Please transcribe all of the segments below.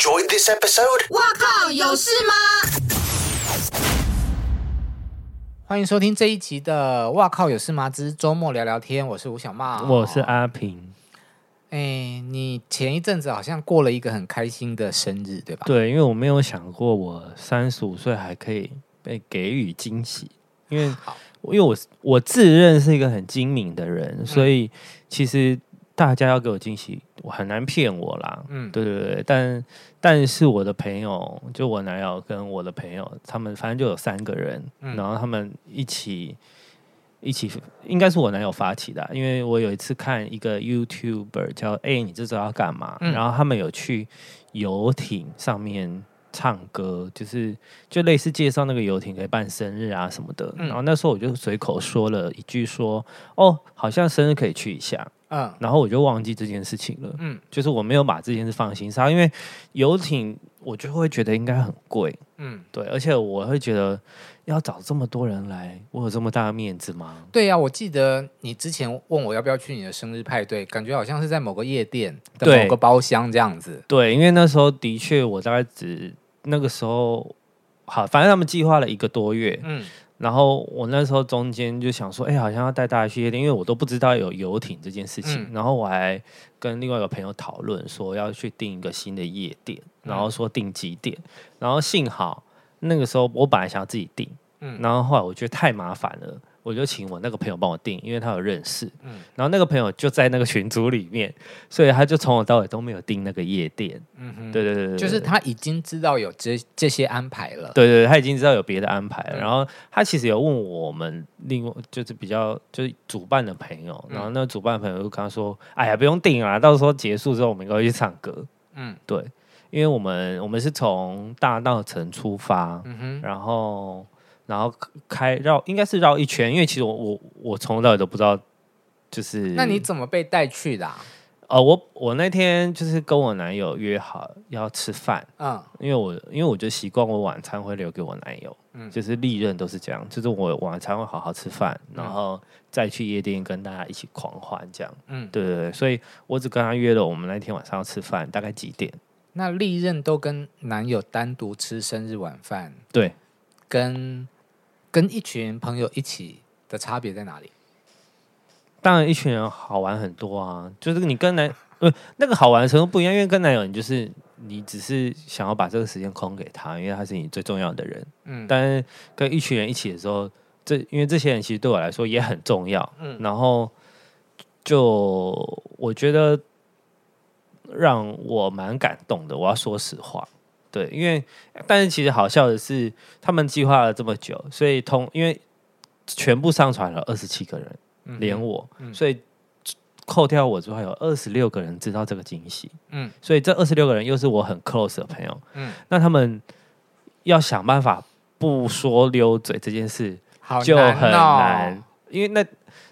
enjoyed this episode? 哇靠，有事吗？欢迎收听这一集的《哇靠有事吗之周末聊聊天》，我是吴小茂，我是阿平。哎，你前一阵子好像过了一个很开心的生日，对吧？对，因为我没有想过我三十五岁还可以被给予惊喜，因为因为我我自认是一个很精明的人，嗯、所以其实大家要给我惊喜，我很难骗我啦。嗯，对对对，但但是我的朋友，就我男友跟我的朋友，他们反正就有三个人，嗯、然后他们一起。一起应该是我男友发起的，因为我有一次看一个 YouTuber 叫哎、欸，你这周要干嘛？嗯、然后他们有去游艇上面唱歌，就是就类似介绍那个游艇可以办生日啊什么的。嗯、然后那时候我就随口说了一句说，哦，好像生日可以去一下。嗯，然后我就忘记这件事情了。嗯，就是我没有把这件事放心上，因为游艇我就会觉得应该很贵。嗯，对，而且我会觉得。要找这么多人来，我有这么大的面子吗？对呀、啊，我记得你之前问我要不要去你的生日派对，感觉好像是在某个夜店的某个包厢这样子。对，因为那时候的确，我大概只那个时候好，反正他们计划了一个多月，嗯，然后我那时候中间就想说，哎，好像要带大家去夜店，因为我都不知道有游艇这件事情，嗯、然后我还跟另外一个朋友讨论说要去订一个新的夜店，然后说订几点，然后幸好。那个时候我本来想要自己订，嗯，然后后来我觉得太麻烦了，我就请我那个朋友帮我订，因为他有认识，嗯，然后那个朋友就在那个群组里面，所以他就从头到尾都没有订那个夜店，嗯哼，对对对对，就是他已经知道有这这些安排了，对对，他已经知道有别的安排了，然后他其实有问我们另外就是比较就是主办的朋友，然后那个主办的朋友就跟他说，哎呀不用订啊，到时候结束之后我们应该去唱歌，嗯，对。因为我们我们是从大稻城出发，嗯、哼。然后然后开绕应该是绕一圈，因为其实我我我从头到尾都不知道，就是那你怎么被带去的、啊？呃，我我那天就是跟我男友约好要吃饭，嗯，因为我因为我就习惯我晚餐会留给我男友，嗯，就是历任都是这样，就是我晚餐会好好吃饭，然后再去夜店跟大家一起狂欢这样，嗯，对对对，所以我只跟他约了我们那天晚上要吃饭，大概几点？那历任都跟男友单独吃生日晚饭，对，跟跟一群朋友一起的差别在哪里？当然，一群人好玩很多啊，就是你跟男呃那个好玩的程度不一样，因为跟男友你就是你只是想要把这个时间空给他，因为他是你最重要的人，嗯，但是跟一群人一起的时候，这因为这些人其实对我来说也很重要，嗯，然后就我觉得。让我蛮感动的，我要说实话，对，因为但是其实好笑的是，他们计划了这么久，所以通因为全部上传了二十七个人，嗯、连我，嗯、所以扣掉我之后，有二十六个人知道这个惊喜，嗯，所以这二十六个人又是我很 close 的朋友，嗯，那他们要想办法不说溜嘴这件事就很难，哦、因为那。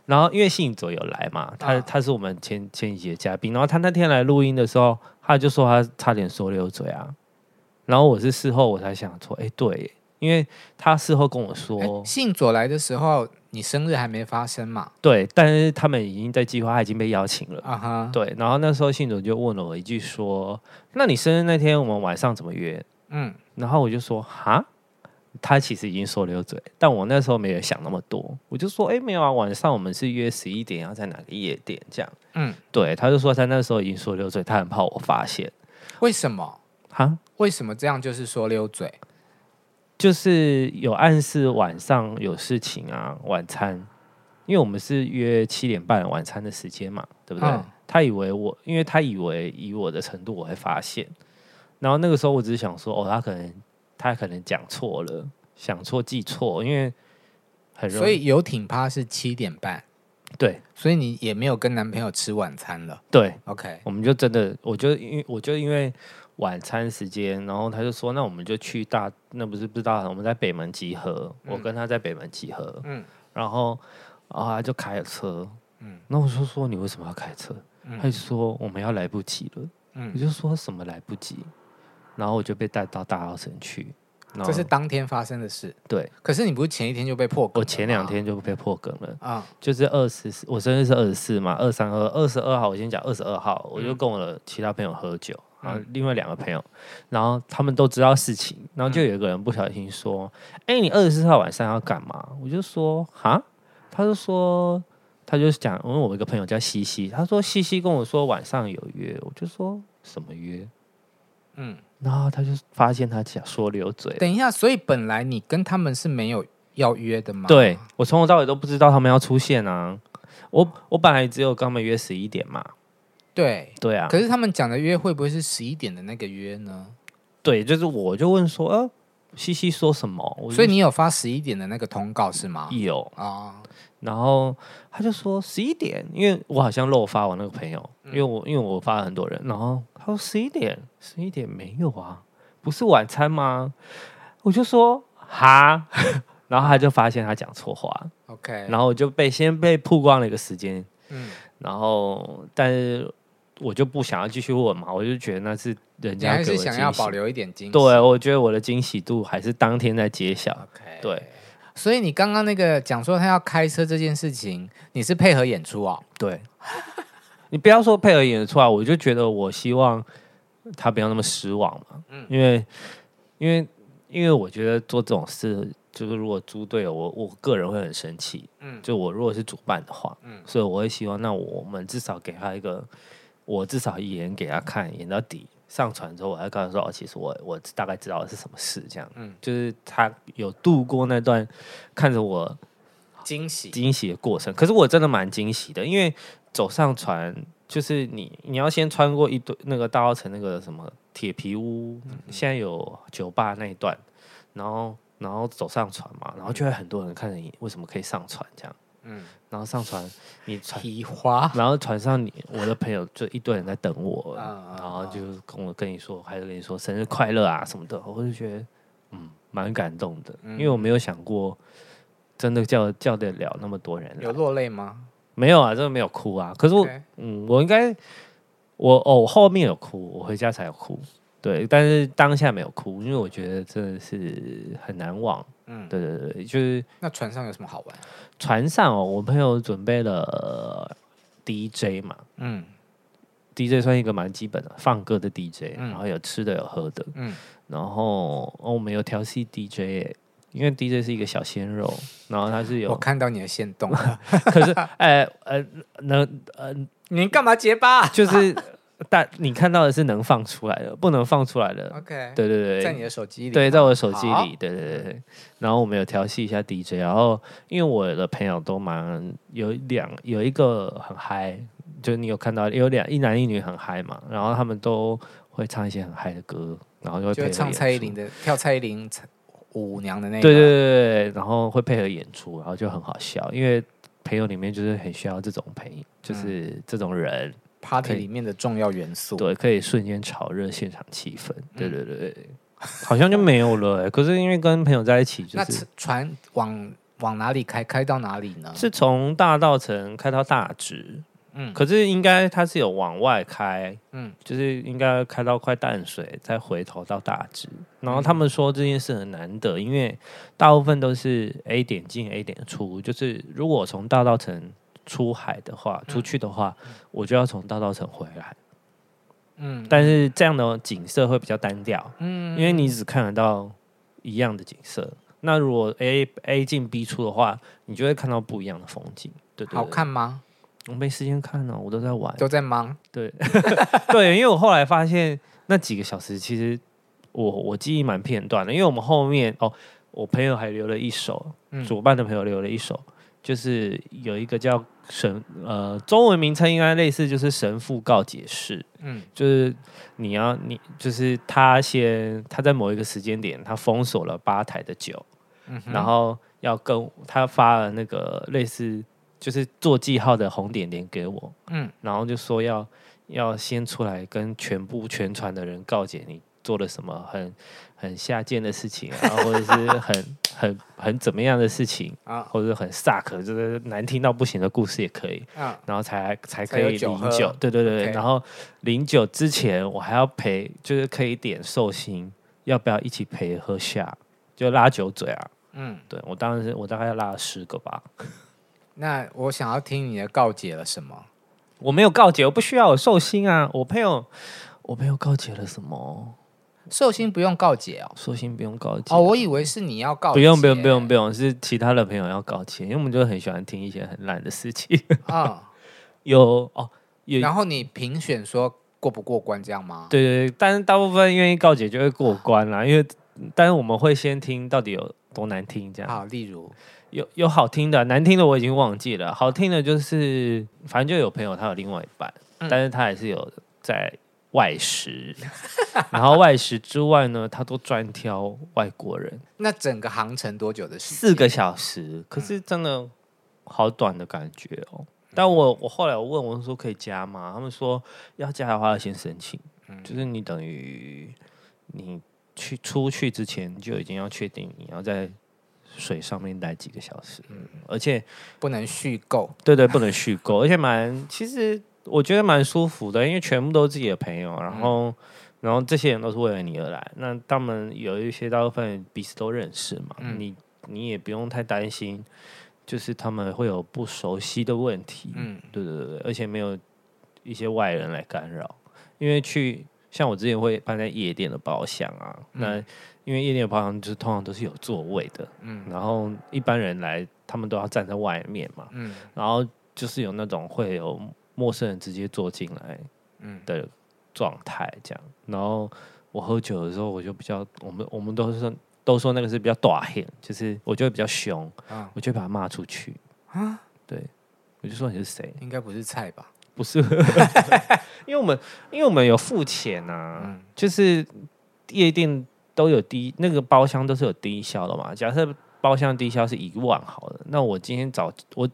然后因为信佐有来嘛，他他是我们前前几节嘉宾，然后他那天来录音的时候，他就说他差点说溜嘴啊。然后我是事后我才想说，哎，对，因为他事后跟我说，信佐来的时候，你生日还没发生嘛？对，但是他们已经在计划，他已经被邀请了。啊哈，对。然后那时候信佐就问了我一句说，那你生日那天我们晚上怎么约？嗯，然后我就说，哈。他其实已经说溜嘴，但我那时候没有想那么多，我就说，哎，没有啊，晚上我们是约十一点，要在哪个夜店这样。嗯，对，他就说他那时候已经说溜嘴，他很怕我发现。为什么？哈？为什么这样就是说溜嘴？就是有暗示晚上有事情啊，晚餐，因为我们是约七点半晚餐的时间嘛，对不对？嗯，他以为我，因为他以为以我的程度我会发现，然后那个时候我只是想说，哦，他可能。他可能讲错了，想错记错，因为很容易。所以游艇趴是七点半，对，所以你也没有跟男朋友吃晚餐了。对，OK，我们就真的，我就因为我就因为晚餐时间，然后他就说，那我们就去大，那不是不知道，我们在北门集合，嗯、我跟他在北门集合，嗯，然后然后他就开了车，嗯，那我就说说你为什么要开车？嗯、他就说我们要来不及了，嗯，我就说什么来不及？然后我就被带到大澳城去，这是当天发生的事。对，可是你不是前一天就被破梗？我前两天就被破梗了啊！就是二十四，我生日是二十四嘛，二三二二十二号，我先讲二十二号，我就跟我的其他朋友喝酒，然后另外两个朋友，然后他们都知道事情，然后就有一个人不小心说：“哎、嗯，你二十四号晚上要干嘛？”我就说：“哈。”他就说：“他就讲，因为我一个朋友叫西西，他说西西跟我说晚上有约，我就说什么约？嗯，然后他就发现他讲说溜嘴。等一下，所以本来你跟他们是没有要约的吗？对，我从头到尾都不知道他们要出现啊。我我本来只有跟他们约十一点嘛。”对对啊，可是他们讲的约会不会是十一点的那个约呢？对，就是我就问说，呃，西西说什么？所以你有发十一点的那个通告是吗？有啊，哦，然后他就说十一点，因为我好像漏发我那个朋友，因为我因为我发了很多人，然后他说十一点，十一点没有啊，不是晚餐吗？我就说哈，然后他就发现他讲错话，OK，然后我就被先被曝光了一个时间，嗯，然后但是。我就不想要继续问嘛，我就觉得那是人家给我的惊喜，想要保留一点惊喜。对，我觉得我的惊喜度还是当天在揭晓。Okay. 对，所以你刚刚那个讲说他要开车这件事情，你是配合演出啊？对，你不要说配合演出啊，我就觉得我希望他不要那么失望嘛。嗯，因为因为因为我觉得做这种事，就是如果猪队友，我我个人会很生气。嗯，就我如果是主办的话，嗯，所以我会希望，那我们至少给他一个。我至少演给他看，演到底，上传之后，我还告诉他说：“哦，其实我我大概知道是什么事，这样，嗯，就是他有度过那段看着我惊喜惊喜的过程。可是我真的蛮惊喜的，因为走上船，就是你你要先穿过一堆那个大澳城那个什么铁皮屋，嗯、现在有酒吧那一段，然后然后走上船嘛，然后就会很多人看着你，为什么可以上船这样。”嗯，然后上船，你船皮花，然后船上你我的朋友就一堆人在等我，然后就跟我跟你说，还是跟你说生日快乐啊什么的，我就觉得嗯蛮感动的，因为我没有想过真的叫叫得了那么多人，有落泪吗？没有啊，真的没有哭啊。可是我嗯，我应该我哦后面有哭，我回家才有哭，对，但是当下没有哭，因为我觉得真的是很难忘。嗯，对对对，就是那船上有什么好玩？船上哦，我朋友准备了 DJ 嘛，嗯，DJ 算一个蛮基本的放歌的 DJ，嗯，然后有吃的有喝的，嗯，然后哦我们有调戏 DJ，因为 DJ 是一个小鲜肉，然后他是有我看到你的线动，可是哎呃能呃你干嘛结巴？就是。但你看到的是能放出来的，不能放出来的。OK，对对对，在你的手机里，对，在我的手机里，对对对。然后我们有调戏一下 DJ，然后因为我的朋友都蛮有两有一个很嗨，就是你有看到有两一男一女很嗨嘛，然后他们都会唱一些很嗨的歌，然后就会配合唱蔡依林的跳蔡依林舞娘的那个，对对对对，然后会配合演出，然后就很好笑，因为朋友里面就是很需要这种朋友，就是这种人。Party 里面的重要元素，对，可以瞬间炒热现场气氛。对对对，好像就没有了、欸。可是因为跟朋友在一起，就是那船往往哪里开？开到哪里呢？是从大道城开到大直。嗯，可是应该它是有往外开，嗯，就是应该开到快淡水，再回头到大直。然后他们说这件事很难得，因为大部分都是 A 点进 A 点出，就是如果从大稻埕。出海的话，出去的话，嗯、我就要从大稻城回来。嗯，但是这样的景色会比较单调。嗯，因为你只看得到一样的景色。那如果 A A 进 B 出的话，你就会看到不一样的风景。对，对，对，好看吗？我没时间看呢、哦，我都在玩，都在忙。对，对，因为我后来发现那几个小时，其实我我记忆蛮片段的。因为我们后面哦，我朋友还留了一首，嗯、主办的朋友留了一首，就是有一个叫。神呃，中文名称应该类似，就是神父告解室。嗯，就是你要你就是他先他在某一个时间点，他封锁了吧台的酒，嗯，然后要跟他发了那个类似就是做记号的红点点给我，嗯，然后就说要要先出来跟全部全船的人告解你做了什么很。很下贱的事情啊，或者是很 很很怎么样的事情啊，或者是很 suck，就是难听到不行的故事也可以啊，然后才才可以领酒，对对对，然后领酒之前我还要陪，就是可以点寿星，要不要一起陪喝下？就拉酒嘴啊，嗯，对我当时我大概要拉了十个吧。那我想要听你的告解了什么？我没有告解，我不需要有寿星啊，我朋友。我朋友告解了什么？寿星不用告解哦，寿星不用告解。哦，我以为是你要告解，不用不用不用不用，是其他的朋友要告解，因为我们就很喜欢听一些很烂的事情。啊、嗯，有哦有，然后你评选说过不过关这样吗？对对对，但是大部分愿意告解就会过关啦，因为但是我们会先听到底有多难听这样。好，例如。有有好听的，难听的我已经忘记了，好听的就是反正就有朋友他有另外一半，嗯、但是他还是有在。外食，然后外食之外呢，他都专挑外国人。那整个航程多久的时间？四个小时，可是真的好短的感觉哦。嗯、但我我后来我问我说可以加吗？他们说要加的话要先申请，嗯、就是你等于你去出去之前就已经要确定你要在水上面待几个小时，嗯，而且不能续购，对对，不能续购，而且蛮其实。我觉得蛮舒服的，因为全部都是自己的朋友，然后，嗯、然后这些人都是为了你而来。那他们有一些大部分彼此都认识嘛，嗯、你你也不用太担心，就是他们会有不熟悉的问题。嗯，对对对，而且没有一些外人来干扰。因为去像我之前会办在夜店的包厢啊，嗯、那因为夜店的包厢就是通常都是有座位的，嗯，然后一般人来他们都要站在外面嘛，嗯，然后就是有那种会有。陌生人直接坐进来，嗯。的状态这样，然后我喝酒的时候，我就比较，我们我们都是说都说那个是比较大黑，就是我就会比较凶，啊、我就会把他骂出去。啊，对，我就说你是谁？应该不是菜吧？不是，因为我们因为我们有付钱呐、啊，嗯、就是夜店都有低那个包厢都是有低消的嘛，假设包厢低消是一万好了，那我今天找我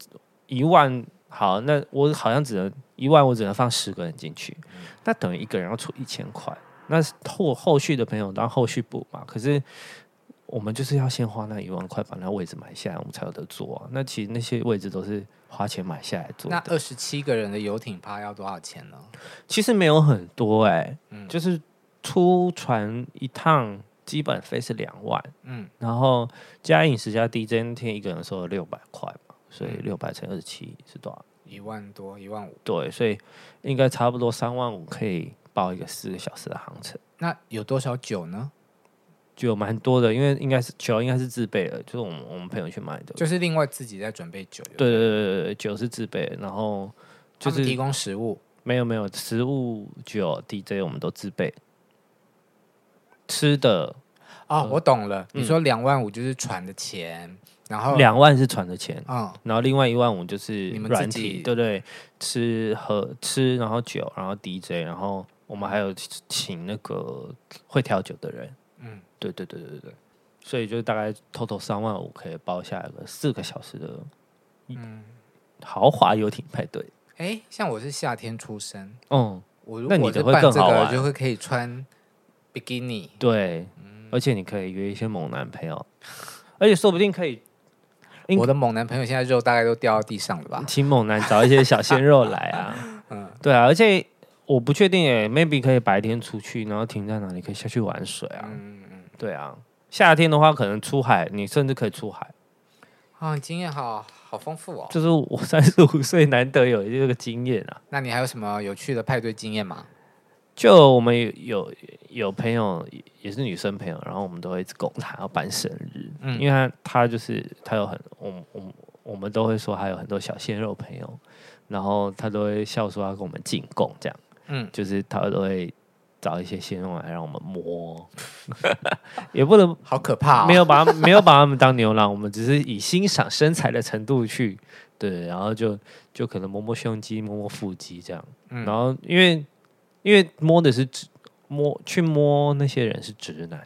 一万。好，那我好像只能一万，我只能放十个人进去，那等于一个人要出一千块。那后后续的朋友当后续补嘛。可是我们就是要先花那一万块把那位置买下来，我们才有得坐啊。那其实那些位置都是花钱买下来坐。那二十七个人的游艇趴要多少钱呢？其实没有很多哎、欸，嗯，就是出船一趟基本费是两万，嗯，然后加饮食加 DJ 那天一个人收了六百块。所以六百乘二十七是多少？一万多，一万五。对，所以应该差不多三万五可以包一个四个小时的航程。那有多少酒呢？酒蛮多的，因为应该是酒应该是自备的，就是我们我们朋友去买的，就是另外自己在准备酒。对对对对，酒是自备的，然后就是提供食物。没有没有，食物酒 DJ 我们都自备。吃的哦，呃、我懂了。你说两万五就是船的钱。嗯然后两万是船的钱，嗯，然后另外一万五就是软体，对不对？吃喝吃，然后酒，然后 DJ，然后我们还有请那个会调酒的人，嗯，对对对对对，所以就大概 total 三万五可以包下一个四个小时的，嗯，豪华游艇派对。哎，像我是夏天出生，嗯，我如果是办这个，就会可以穿比基尼，对，而且你可以约一些猛男朋友，而且说不定可以。我的猛男朋友现在肉大概都掉到地上了吧？请猛男找一些小鲜肉来啊！嗯，对啊，而且我不确定诶，maybe 可以白天出去，然后停在哪里可以下去玩水啊？嗯嗯，对啊，夏天的话可能出海，你甚至可以出海。啊，经验好好丰富哦！就是我三十五岁难得有这个经验啊。那你还有什么有趣的派对经验吗？就我们有有有朋友也是女生朋友，然后我们都会一直供她要办生日，嗯，因为她她就是她有很我我我们都会说她有很多小鲜肉朋友，然后她都会笑说要跟我们进贡这样，嗯，就是她都会找一些鲜肉来让我们摸，也不能好可怕，哦，没有把没有把他们当牛郎，我们只是以欣赏身材的程度去对，然后就就可能摸摸胸肌，摸摸腹肌这样，嗯，然后因为。因为摸的是直摸，去摸那些人是直男，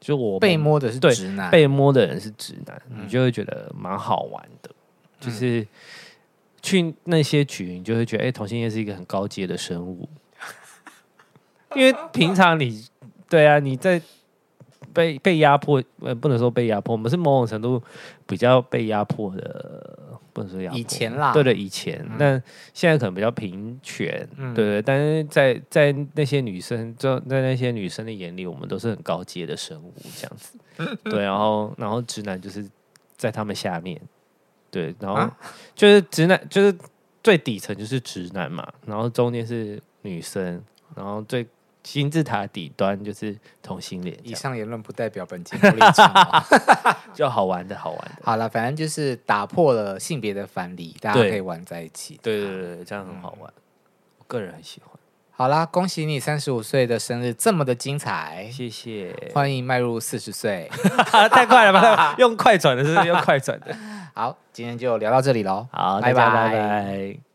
就我被摸的是直男，被摸的人是直男，嗯、你就会觉得蛮好玩的。嗯、就是去那些局，你就会觉得，哎、欸，同性恋是一个很高阶的生物。因为平常你，对啊，你在被被压迫，呃，不能说被压迫，我们是某种程度比较被压迫的。不能说以前啦，对对，以前，但现在可能比较平权，对对，但是在在那些女生，就在那些女生的眼里，我们都是很高阶的生物，这样子，对，然后然后直男就是在他们下面，对，然后就是直男就是最底层就是直男嘛，然后中间是女生，然后最金字塔底端就是同性恋。以上言论不代表本节目立场，哦，就好玩的好玩的。好了，反正就是打破了性别的藩篱，大家可以玩在一起。对对对，这样很好玩，嗯、我个人很喜欢。好啦，恭喜你三十五岁的生日这么的精彩，谢谢。欢迎迈入四十岁，太快了吧？用快转的是用快转的。好，今天就聊到这里喽。好，拜拜拜拜。